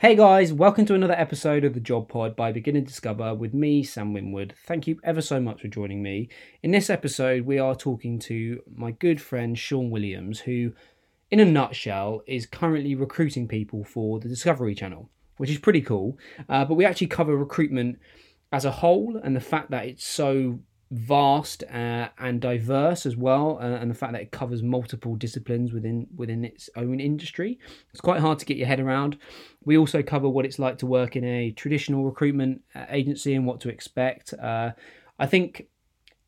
Hey guys, welcome to another episode of the Job Pod by Begin and Discover with me, Sam Winwood. Thank you ever so much for joining me. In this episode, we are talking to my good friend Sean Williams, who, in a nutshell, is currently recruiting people for the Discovery Channel, which is pretty cool. Uh, but we actually cover recruitment as a whole and the fact that it's so vast uh, and diverse as well, uh, and the fact that it covers multiple disciplines within within its own industry. It's quite hard to get your head around. We also cover what it's like to work in a traditional recruitment uh, agency and what to expect. Uh, I think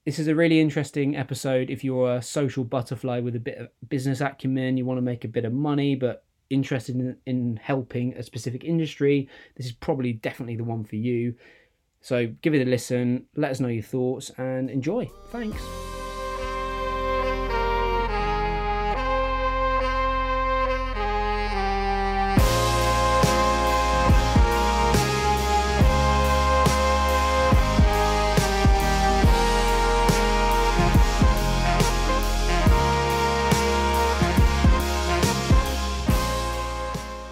this is a really interesting episode if you're a social butterfly with a bit of business acumen, you want to make a bit of money, but interested in, in helping a specific industry. This is probably definitely the one for you. So give it a listen, let us know your thoughts, and enjoy. Thanks.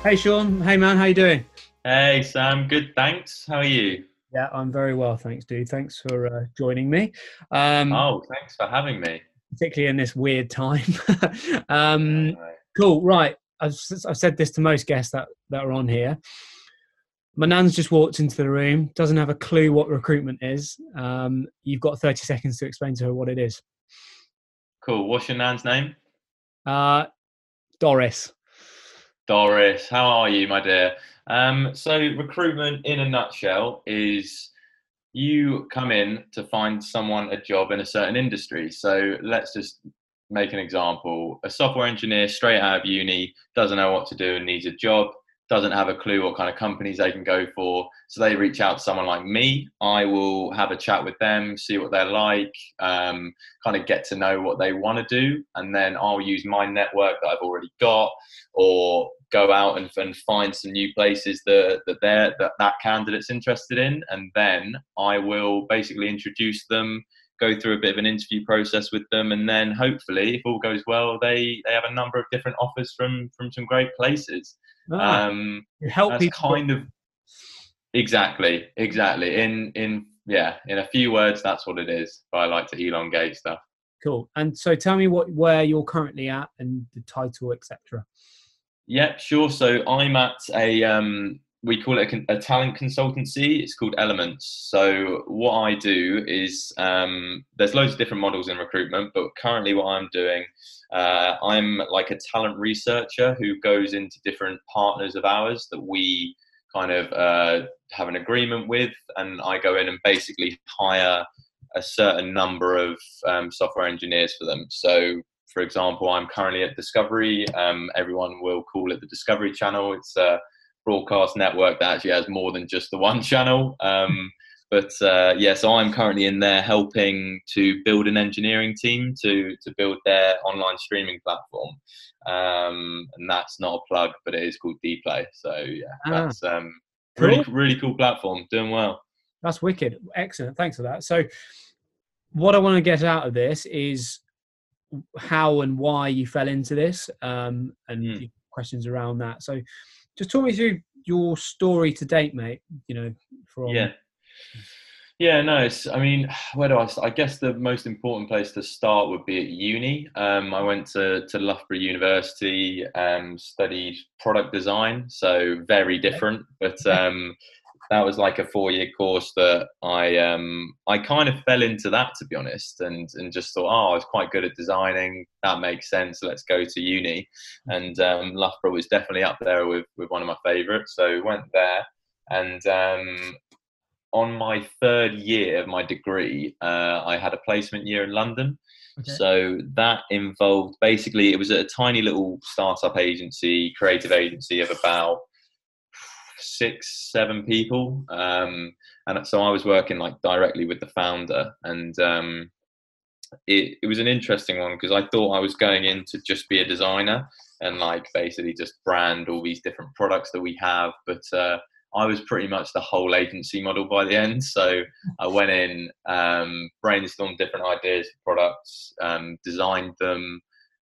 Hey Sean, hey man, how you doing? Hey Sam, good thanks. How are you? Yeah, I'm very well, thanks, dude. Thanks for uh, joining me. Um, oh, thanks for having me. Particularly in this weird time. um, cool, right. I've, I've said this to most guests that, that are on here. My nan's just walked into the room, doesn't have a clue what recruitment is. Um, you've got 30 seconds to explain to her what it is. Cool. What's your nan's name? Uh, Doris. Doris, how are you, my dear? Um, so, recruitment in a nutshell is you come in to find someone a job in a certain industry. So, let's just make an example a software engineer straight out of uni doesn't know what to do and needs a job doesn't have a clue what kind of companies they can go for. So they reach out to someone like me. I will have a chat with them, see what they're like, um, kind of get to know what they want to do. And then I'll use my network that I've already got or go out and, and find some new places that, that, they're, that that candidate's interested in. And then I will basically introduce them go through a bit of an interview process with them, and then hopefully, if all goes well, they they have a number of different offers from from some great places. Ah, um, help people. kind of exactly, exactly. In in yeah, in a few words, that's what it is. But I like to elongate stuff. Cool. And so, tell me what where you're currently at and the title, etc. Yeah, sure. So I'm at a um, we call it a, a, talent consultancy. It's called Elements. So what I do is um, there's loads of different models in recruitment, but currently what I'm doing, uh, I'm like a talent researcher who goes into different partners of ours that we kind of uh, have an agreement with, and I go in and basically hire a certain number of um, software engineers for them. So for example, I'm currently at Discovery. Um, everyone will call it the Discovery Channel. It's a broadcast network that actually has more than just the one channel. Um, but uh, yeah, so I'm currently in there helping to build an engineering team to to build their online streaming platform. Um, and that's not a plug, but it is called Dplay. So yeah, ah, that's um, cool. really really cool platform, doing well. That's wicked, excellent. Thanks for that. So, what I want to get out of this is how and why you fell into this, um, and mm. questions around that. So, just talk me through your story to date, mate. You know, from yeah. Yeah, no, it's, I mean, where do I start? I guess the most important place to start would be at uni. Um, I went to, to Loughborough University, um, studied product design, so very different. But um, that was like a four year course that I um I kind of fell into that to be honest and and just thought oh I was quite good at designing. That makes sense. Let's go to uni. And um, Loughborough was definitely up there with with one of my favourites so went there. And um, on my third year of my degree uh, I had a placement year in London. Okay. So that involved basically it was a tiny little startup agency, creative agency of about six, seven people. Um, and so I was working like directly with the founder, and um, it, it was an interesting one because I thought I was going in to just be a designer and like basically just brand all these different products that we have, but uh, I was pretty much the whole agency model by the end. So I went in, um, brainstormed different ideas products, um, designed them,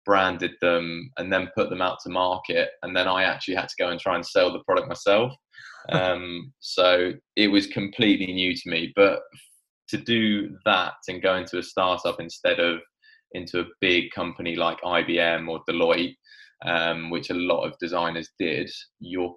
branded them, and then put them out to market. And then I actually had to go and try and sell the product myself. Um, so it was completely new to me. But to do that and go into a startup instead of into a big company like IBM or Deloitte, um, which a lot of designers did, you're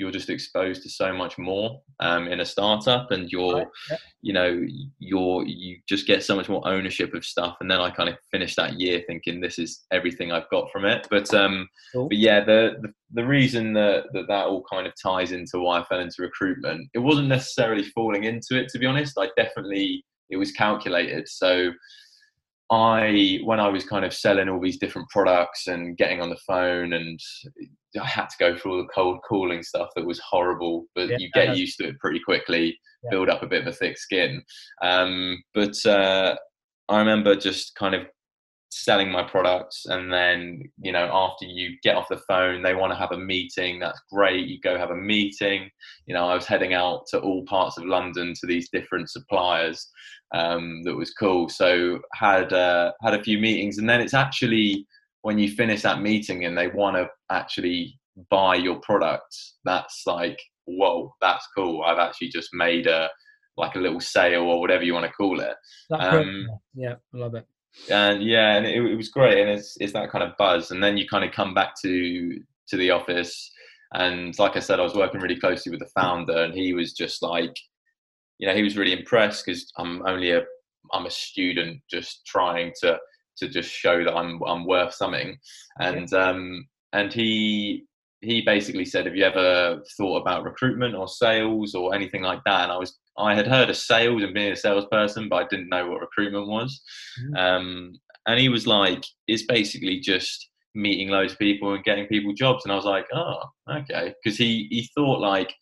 you're just exposed to so much more um, in a startup and you're right. yeah. you know you're you just get so much more ownership of stuff and then i kind of finished that year thinking this is everything i've got from it but um cool. but yeah the, the, the reason that, that that all kind of ties into why i fell into recruitment it wasn't necessarily falling into it to be honest i definitely it was calculated so I, when I was kind of selling all these different products and getting on the phone, and I had to go through all the cold calling stuff that was horrible, but yeah, you get used to it pretty quickly, yeah. build up a bit of a thick skin. Um, but uh, I remember just kind of selling my products and then you know after you get off the phone they want to have a meeting that's great you go have a meeting. You know i was heading out to all parts of london to these different suppliers um, that was cool. So had uh, had a few meetings and then it's actually when you finish that meeting and they want to actually buy your product that's like whoa that's cool. I've actually just made a like a little sale or whatever you want to call it. Um, yeah i love it and yeah, and it, it, was great, and it's it's that kind of buzz, and then you kind of come back to to the office, and like I said, I was working really closely with the founder, and he was just like, you know, he was really impressed because I'm only a I'm a student just trying to to just show that I'm I'm worth something, and um and he he basically said, "Have you ever thought about recruitment or sales or anything like that?" And I was I had heard of sales and being a salesperson, but I didn't know what recruitment was. Mm-hmm. Um, and he was like, "It's basically just meeting loads of people and getting people jobs." And I was like, "Oh, okay," because he he thought like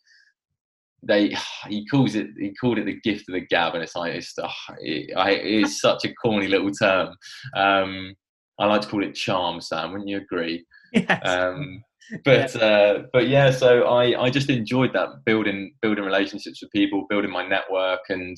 they he calls it he called it the gift of the gab, and it's like it's uh, it, I, it's such a corny little term. Um, I like to call it charm, Sam. Wouldn't you agree? Yes. Um, but yeah. Uh, but yeah, so I I just enjoyed that building building relationships with people, building my network, and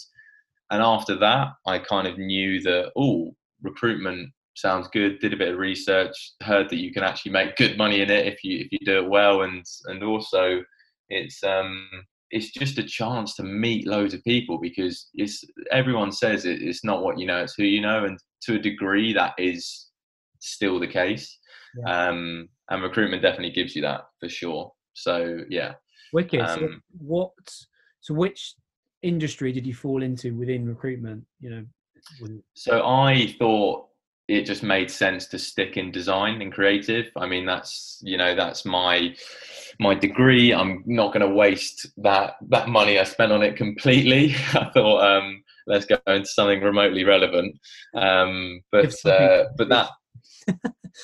and after that, I kind of knew that oh, recruitment sounds good. Did a bit of research, heard that you can actually make good money in it if you if you do it well, and and also it's um it's just a chance to meet loads of people because it's everyone says it, it's not what you know, it's who you know, and to a degree that is still the case. Yeah. Um, and recruitment definitely gives you that for sure. So yeah. Wicked. Um, so what? So which industry did you fall into within recruitment? You know. So I thought it just made sense to stick in design and creative. I mean, that's you know that's my my degree. I'm not going to waste that that money I spent on it completely. I thought um, let's go into something remotely relevant. Um, but uh, but that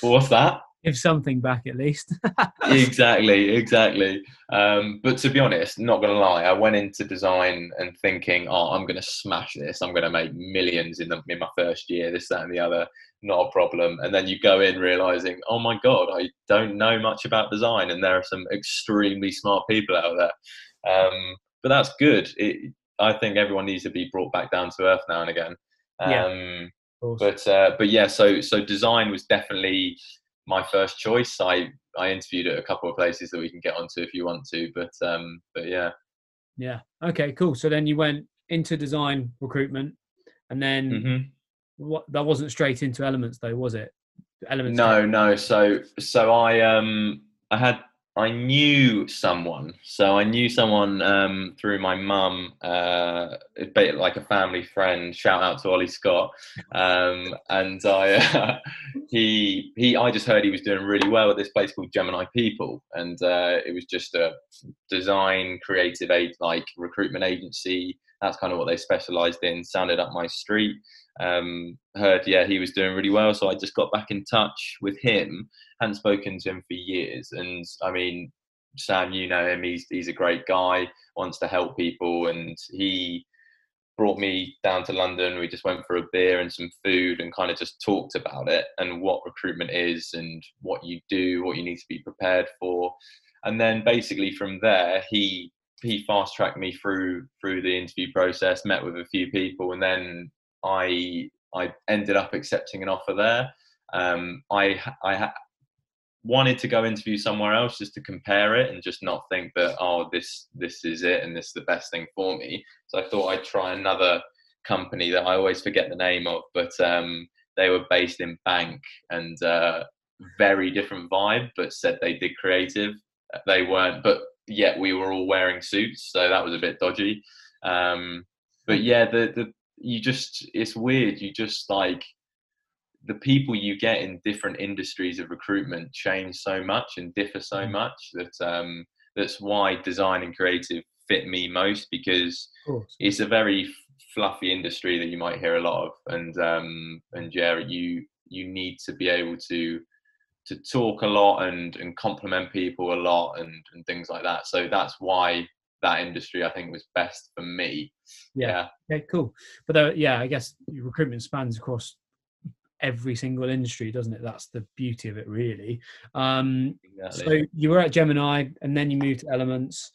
what's that? Give something back at least. exactly, exactly. Um, but to be honest, not gonna lie, I went into design and thinking, oh, I'm gonna smash this. I'm gonna make millions in the, in my first year. This, that, and the other. Not a problem. And then you go in realizing, oh my god, I don't know much about design, and there are some extremely smart people out there. Um, but that's good. It, I think everyone needs to be brought back down to earth now and again. Um, yeah. But uh, but yeah, so so design was definitely my first choice. I I interviewed at a couple of places that we can get onto if you want to, but um, but yeah. Yeah. Okay. Cool. So then you went into design recruitment, and then mm-hmm. what? That wasn't straight into elements, though, was it? Elements. No, no. So so I um I had I knew someone. So I knew someone um, through my mum, uh, like a family friend. Shout out to Ollie Scott. Um, and I, uh, he, he, I just heard he was doing really well at this place called Gemini People, and uh, it was just a design, creative aid, like recruitment agency. That's kind of what they specialised in. Sounded up my street. Um, heard, yeah, he was doing really well. So I just got back in touch with him hadn't spoken to him for years. And I mean, Sam, you know him. He's he's a great guy. Wants to help people, and he brought me down to London. We just went for a beer and some food, and kind of just talked about it and what recruitment is and what you do, what you need to be prepared for. And then basically from there, he he fast tracked me through through the interview process. Met with a few people, and then I I ended up accepting an offer there um, I I wanted to go interview somewhere else just to compare it and just not think that oh this this is it and this is the best thing for me. So I thought I'd try another company that I always forget the name of, but um, they were based in Bank and uh, very different vibe, but said they did creative. They weren't, but yet we were all wearing suits, so that was a bit dodgy. Um, but yeah, the the you just it's weird. You just like the people you get in different industries of recruitment change so much and differ so mm. much that um, that's why design and creative fit me most because it's a very fluffy industry that you might hear a lot of and um, and yeah you you need to be able to to talk a lot and and compliment people a lot and and things like that so that's why that industry I think was best for me yeah yeah, yeah cool but uh, yeah I guess recruitment spans across every single industry, doesn't it? That's the beauty of it, really. Um, exactly. So you were at Gemini, and then you moved to Elements.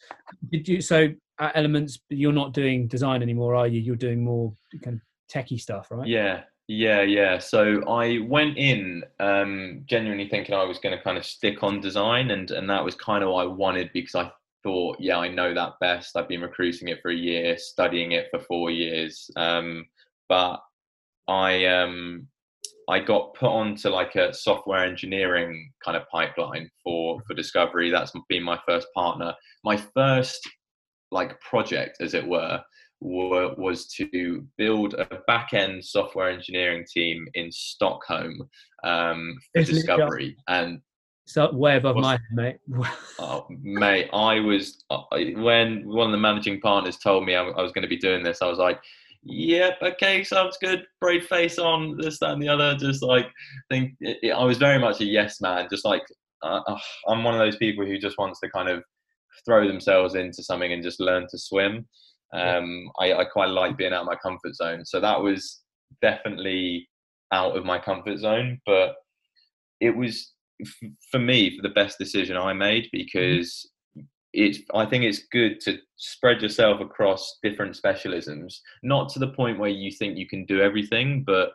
Did you? So at Elements, you're not doing design anymore, are you? You're doing more kind of techie stuff, right? Yeah, yeah, yeah. So I went in um, genuinely thinking I was going to kind of stick on design, and and that was kind of what I wanted because I thought, yeah, I know that best. I've been recruiting it for a year, studying it for four years, um, but I um I got put onto like a software engineering kind of pipeline for for Discovery. That's been my first partner. My first like project, as it were, were was to build a back end software engineering team in Stockholm um, for Isn't Discovery. And so way above my head, mate. oh, mate, I was uh, when one of the managing partners told me I, I was going to be doing this. I was like, yep, okay, sounds good. Brave face on this, that, and the other. Just like think, it, it, I was very much a yes man. Just like uh, uh, I'm one of those people who just wants to kind of throw themselves into something and just learn to swim. Um, I, I quite like being out of my comfort zone. So that was definitely out of my comfort zone, but it was for me for the best decision I made mm-hmm. because it's I think it's good to spread yourself across different specialisms, not to the point where you think you can do everything, but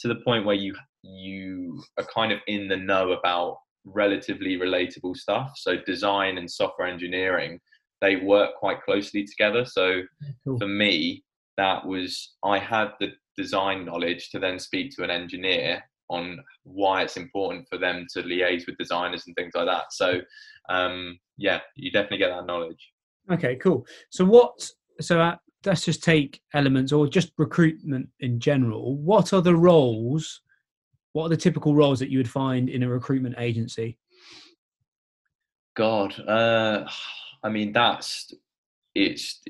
to the point where you you are kind of in the know about relatively relatable stuff. So design and software engineering, they work quite closely together. So cool. for me, that was I had the design knowledge to then speak to an engineer on why it's important for them to liaise with designers and things like that. So um, yeah, you definitely get that knowledge. Okay, cool. So what? So uh, let's just take elements or just recruitment in general. What are the roles? What are the typical roles that you would find in a recruitment agency? God, uh, I mean that's it's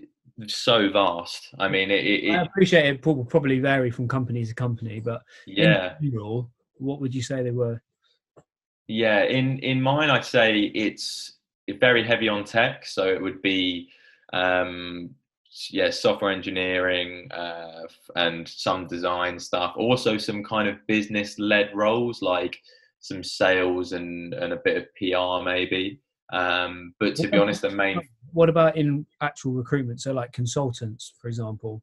so vast. I mean, it, it, I appreciate it. Will probably vary from company to company, but yeah, in general, what would you say they were? Yeah, in in mine, I'd say it's very heavy on tech. So it would be, um, yeah, software engineering uh, and some design stuff. Also, some kind of business led roles like some sales and and a bit of PR maybe. Um, but to be honest, the main what about in actual recruitment? So like consultants, for example.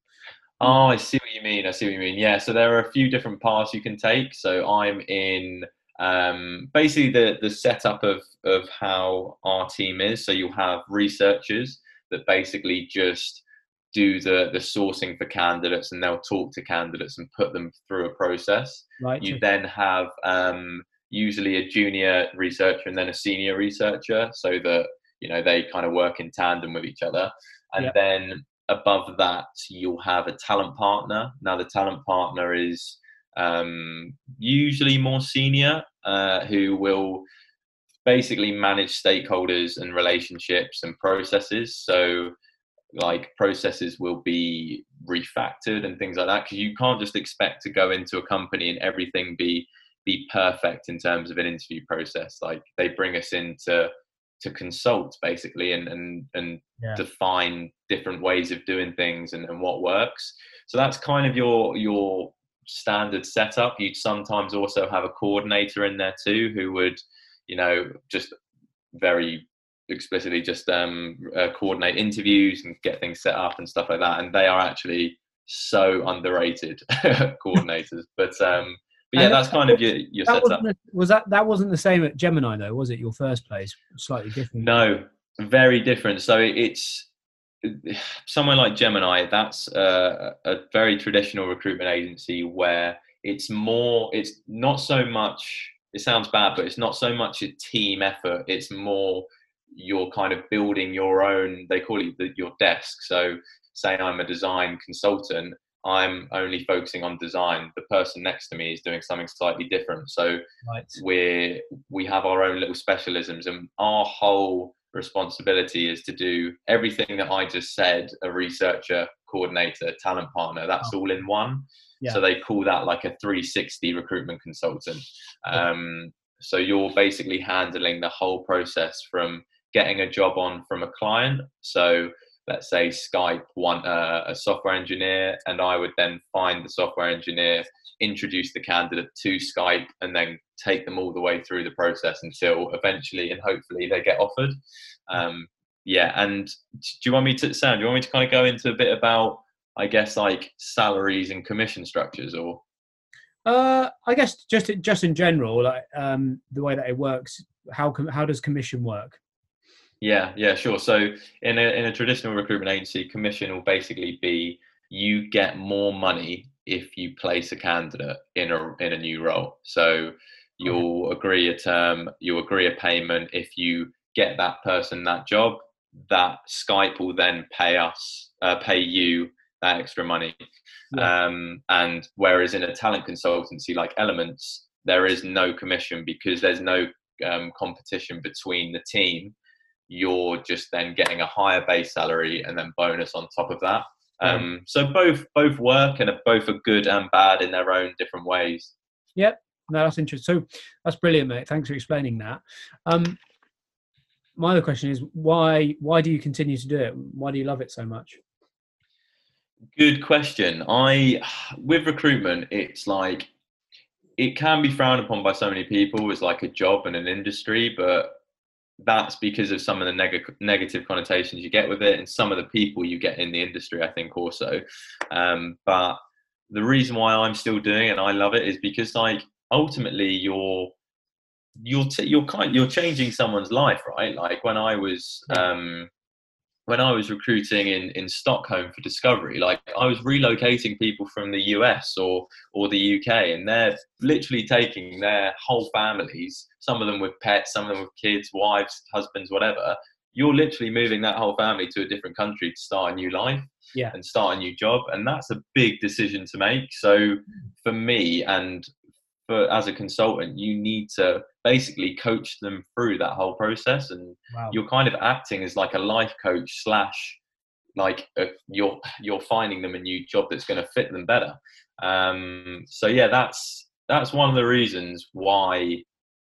Oh, I see what you mean. I see what you mean. Yeah. So there are a few different paths you can take. So I'm in um, basically the the setup of of how our team is. So you'll have researchers that basically just do the the sourcing for candidates and they'll talk to candidates and put them through a process. Right. You then have um, usually a junior researcher and then a senior researcher, so that you know they kind of work in tandem with each other. And yep. then above that you'll have a talent partner. Now the talent partner is um, usually more senior uh, who will basically manage stakeholders and relationships and processes. So like processes will be refactored and things like that because you can't just expect to go into a company and everything be be perfect in terms of an interview process. Like they bring us into to consult basically and and and yeah. define different ways of doing things and, and what works. So that's kind of your your standard setup. You'd sometimes also have a coordinator in there too who would you know just very explicitly just um, uh, coordinate interviews and get things set up and stuff like that. And they are actually so underrated coordinators. But um but yeah, that's kind of your your that setup. wasn't the- was that that wasn't the same at Gemini though, was it? Your first place, slightly different. No, very different. So it's somewhere like Gemini. That's a, a very traditional recruitment agency where it's more. It's not so much. It sounds bad, but it's not so much a team effort. It's more you're kind of building your own. They call it the, your desk. So say I'm a design consultant. I'm only focusing on design. The person next to me is doing something slightly different. So Right. we're we have our own little specialisms and our whole responsibility is to do everything that i just said a researcher coordinator talent partner that's all in one Yeah. so they call that like a 360 recruitment consultant Yeah. um, so you're basically handling the whole process from getting a job on from a client so let's say skype one uh, a software engineer and i would then find the software engineer introduce the candidate to Skype and then take them all the way through the process until eventually and hopefully they get offered. Um, yeah, and do you want me to Sam? Do you want me to kind of go into a bit about, I guess, like salaries and commission structures, or Uh, I guess just just in general, like um, the way that it works. How com- how does commission work? Yeah, yeah, sure. So in a in a traditional recruitment agency, commission will basically be you get more money if you place a candidate in a in a new role. So you'll agree a term, you'll agree a payment if you get that person that job. That Skype will then pay us, uh, pay you that extra money. Yeah. Um, and whereas in a talent consultancy like Elements, there is no commission because there's no um, competition between the team. You're just then getting a higher base salary and then bonus on top of that. Um, so both both work and both are good and bad in their own different ways. Yep, no, that's interesting. So that's brilliant, mate. Thanks for explaining that. Um, my other question is why why do you continue to do it? Why do you love it so much? Good question. I with recruitment, it's like it can be frowned upon by so many people as like a job and an industry, but that's because of some of the neg- negative connotations you get with it and some of the people you get in the industry. I think also, um, but the reason why I'm still doing it and I love it is because like ultimately you're you're t- you're kind you're changing someone's life, right? Like when I was um, when I was recruiting in, in Stockholm for Discovery, like I was relocating people from the US or or the UK, and they're literally taking their whole families, some of them with pets, some of them with kids, wives, husbands, whatever. You're literally moving that whole family to a different country to start a new life Yeah. and start a new job, and that's a big decision to make. So mm. for me and for as a consultant, you need to basically coach them through that whole process and Wow. you're kind of acting as like a life coach slash like a, you're you're finding them a new job that's going to fit them better um so yeah that's that's one of the reasons why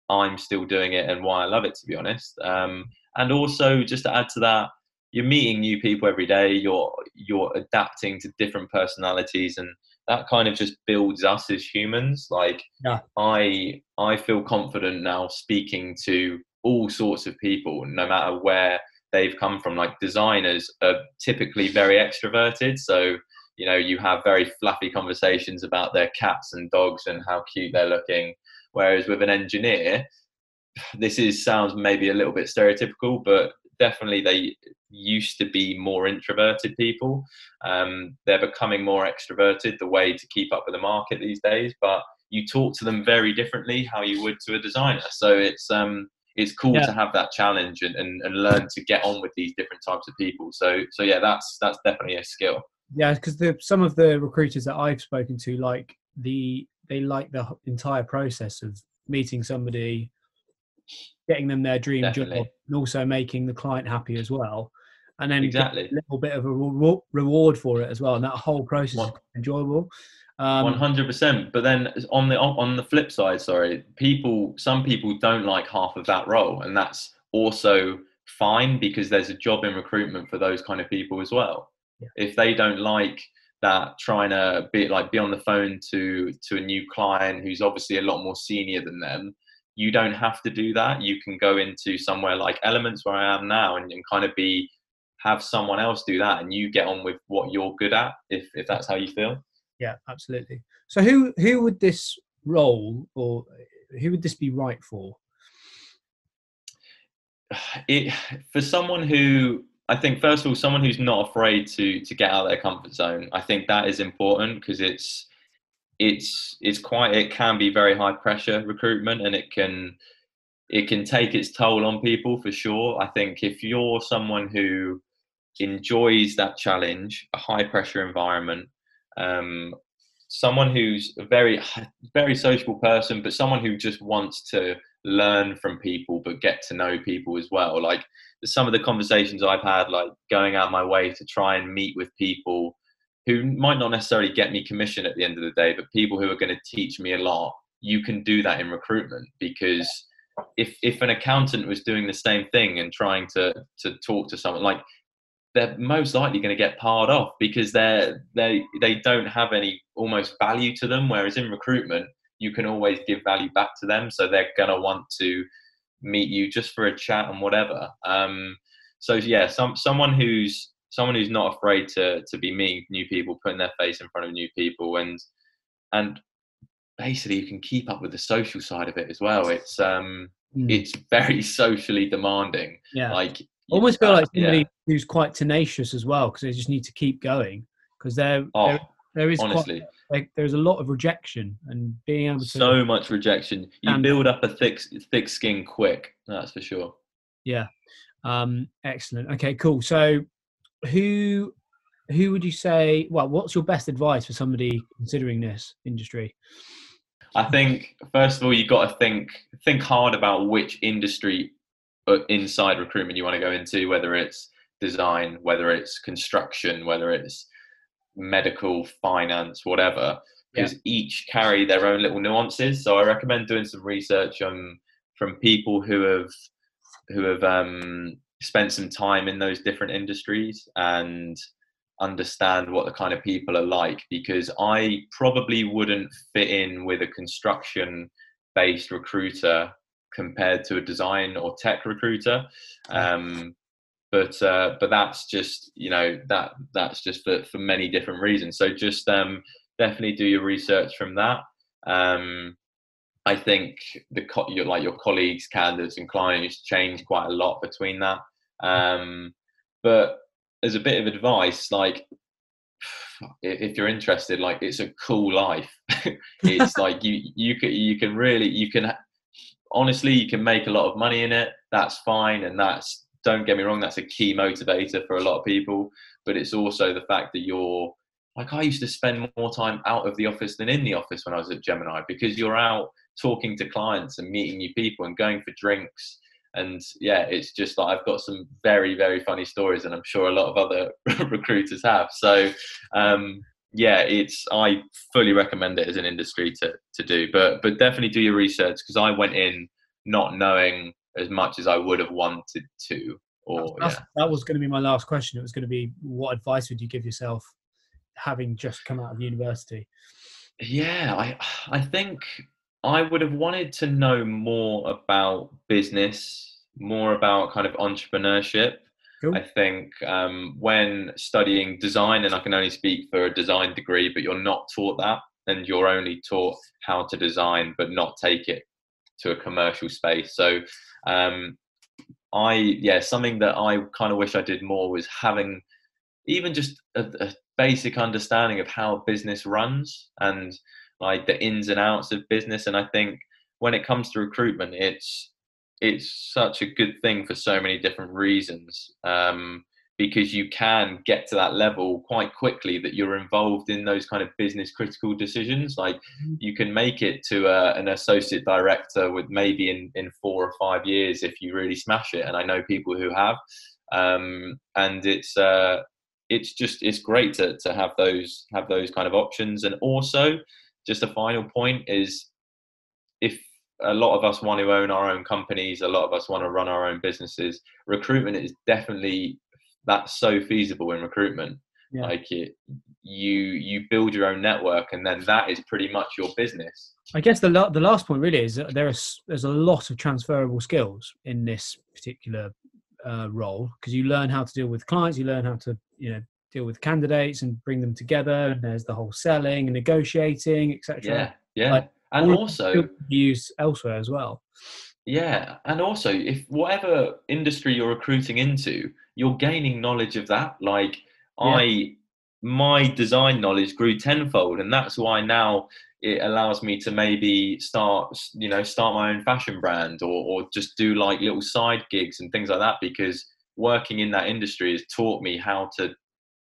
i'm still doing it and why i love it to be honest um and also just to add to that you're meeting new people every day you're you're adapting to different personalities and that kind of just builds us as humans. Like Yeah. i i feel confident now speaking to all sorts of people no matter where they've come from. Like designers are typically very extroverted so you know you have very fluffy conversations about their cats and dogs and how cute they're looking. Whereas with an engineer this is sounds maybe a little bit stereotypical but definitely they used to be more introverted people. Um, they're becoming more extroverted the way to keep up with the market these days but you talk to them very differently how you would to a designer. So it's um it's cool Yeah. to have that challenge and, and, and learn to get on with these different types of people. So so yeah that's that's definitely a skill. Yeah, because some of the recruiters that I've spoken to like the they like the entire process of meeting somebody, getting them their dream Definitely. job, and also making the client happy as well, and then exactly a little bit of a re- reward for it as well. And that whole process is One- enjoyable. Um, hundred percent. But then on the on the flip side, sorry, people some people don't like half of that role, and that's also fine because there's a job in recruitment for those kind of people as well. Yeah. If they don't like that, trying to be like be on the phone to to a new client who's obviously a lot more senior than them, you don't have to do that. You can go into somewhere like Elements where I am now, and, and kind of be have someone else do that, and you get on with what you're good at. If if that's how you feel. yeah, absolutely. So who who would this role, or who would this be right for? It for someone who I think first of all, someone who's not afraid to to get out of their comfort zone. I think that is important because it's it's it's quite it can be very high pressure recruitment and it can it can take its toll on people for sure. I think if you're someone who enjoys that challenge, a high pressure environment, um, someone who's a very very sociable person, but someone who just wants to learn from people but get to know people as well. Like some of the conversations I've had, like going out my way to try and meet with people who might not necessarily get me commission at the end of the day, but people who are going to teach me a lot. You can do that in recruitment because if if an accountant was doing the same thing and trying to to talk to someone like they're most likely going to get parred off because they're they they don't have any almost value to them whereas in recruitment you can always give value back to them so they're going to want to meet you just for a chat and whatever um so yeah some someone who's someone who's not afraid to to be meeting new people putting their face in front of new people and and basically you can keep up with the social side of it as well. It's um mm. it's very socially demanding. Yeah. Like almost feel like somebody yeah. who's quite tenacious as well because they just need to keep going because there oh, there, there is honestly. quite, like there's a lot of rejection and being able to so much rejection. You build up a thick thick skin quick that's for sure. Yeah. Um excellent. Okay cool. So who who would you say well what's your best advice for somebody considering this industry? I think first of all you got to think think hard about which industry inside recruitment you want to go into, whether it's design, whether it's construction, whether it's medical, finance, whatever, because yeah. each carry their own little nuances. So I recommend doing some research on from people who have who have um, spent some time in those different industries and understand what the kind of people are like because I probably wouldn't fit in with a construction based recruiter compared to a design or tech recruiter. Um, but uh, but that's just you know that that's just for, for many different reasons. So just um, definitely do your research from that. Um, I think the your like your colleagues, candidates, and clients change quite a lot between that. Um, but as a bit of advice, like if you're interested, like it's a cool life. it's like you you can you can really you can honestly you can make a lot of money in it. That's fine, and that's don't get me wrong, that's a key motivator for a lot of people. But it's also the fact that you're like I used to spend more time out of the office than in the office when I was at Gemini because you're out talking to clients and meeting new people and going for drinks and yeah it's just like i've got some very very funny stories and i'm sure a lot of other recruiters have so um, yeah it's i fully recommend it as an industry to to do but but definitely do your research because i went in not knowing as much as i would have wanted to or yeah. that was going to be my last question it was going to be what advice would you give yourself having just come out of university yeah i i think I would have wanted to know more about business, more about kind of entrepreneurship. Cool. I think um, when studying design, and I can only speak for a design degree, but you're not taught that, and you're only taught how to design, but not take it to a commercial space. So, um, I yeah, something that I kind of wish I did more was having even just a, a basic understanding of how business runs and like the ins and outs of business. And I think when it comes to recruitment, it's it's such a good thing for so many different reasons um, because you can get to that level quite quickly that you're involved in those kind of business critical decisions. Like mm-hmm. you can make it to a, an associate director with maybe in, in four or five years if you really smash it and i know people who have. Um, and it's uh, it's just it's great to, to have those have those kind of options. And also just a final point is a lot of us want to own our own companies, a lot of us want to run our own businesses, recruitment is definitely that's so feasible in recruitment. Yeah. Like it, you you build your own network, and then that is pretty much your business. I guess the the last point really is that there is there's a lot of transferable skills in this particular uh, role because you learn how to deal with clients, you learn how to you know deal with candidates and bring them together. And there's the whole selling and negotiating, etc. Yeah, yeah. Like, and also use elsewhere as well. Yeah, and also if whatever industry you're recruiting into, you're gaining knowledge of that. Like yeah. I, my design knowledge grew tenfold, and that's why now it allows me to maybe start, you know, start my own fashion brand or or just do like little side gigs and things like that because working in that industry has taught me how to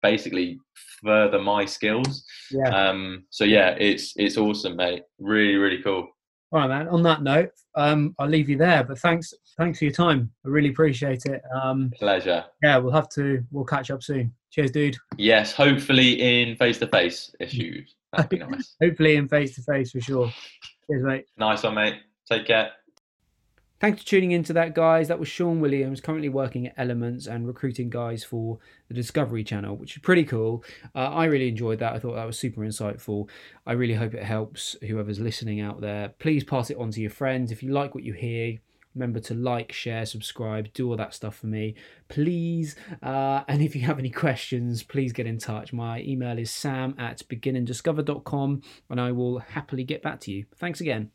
basically further my skills. Yeah. Um, so yeah, it's it's awesome, mate. Really, really cool. All right, man. On that note, um, I'll leave you there. But thanks, thanks for your time. I really appreciate it. Um, Pleasure. Yeah, we'll have to. We'll catch up soon. Cheers, dude. Yes, hopefully in face-to-face issues. That'd be nice. hopefully in face-to-face for sure. Cheers, mate. Nice one, mate. Take care. Thanks for tuning into that, guys. That was Sean Williams, currently working at Elements and recruiting guys for the Discovery Channel, which is pretty cool. Uh, I really enjoyed that. I thought that was super insightful. I really hope it helps whoever's listening out there. Please pass it on to your friends. If you like what you hear, remember to like, share, subscribe, do all that stuff for me, please. Uh, and if you have any questions, please get in touch. My email is sam at beginanddiscover.com and I will happily get back to you. Thanks again.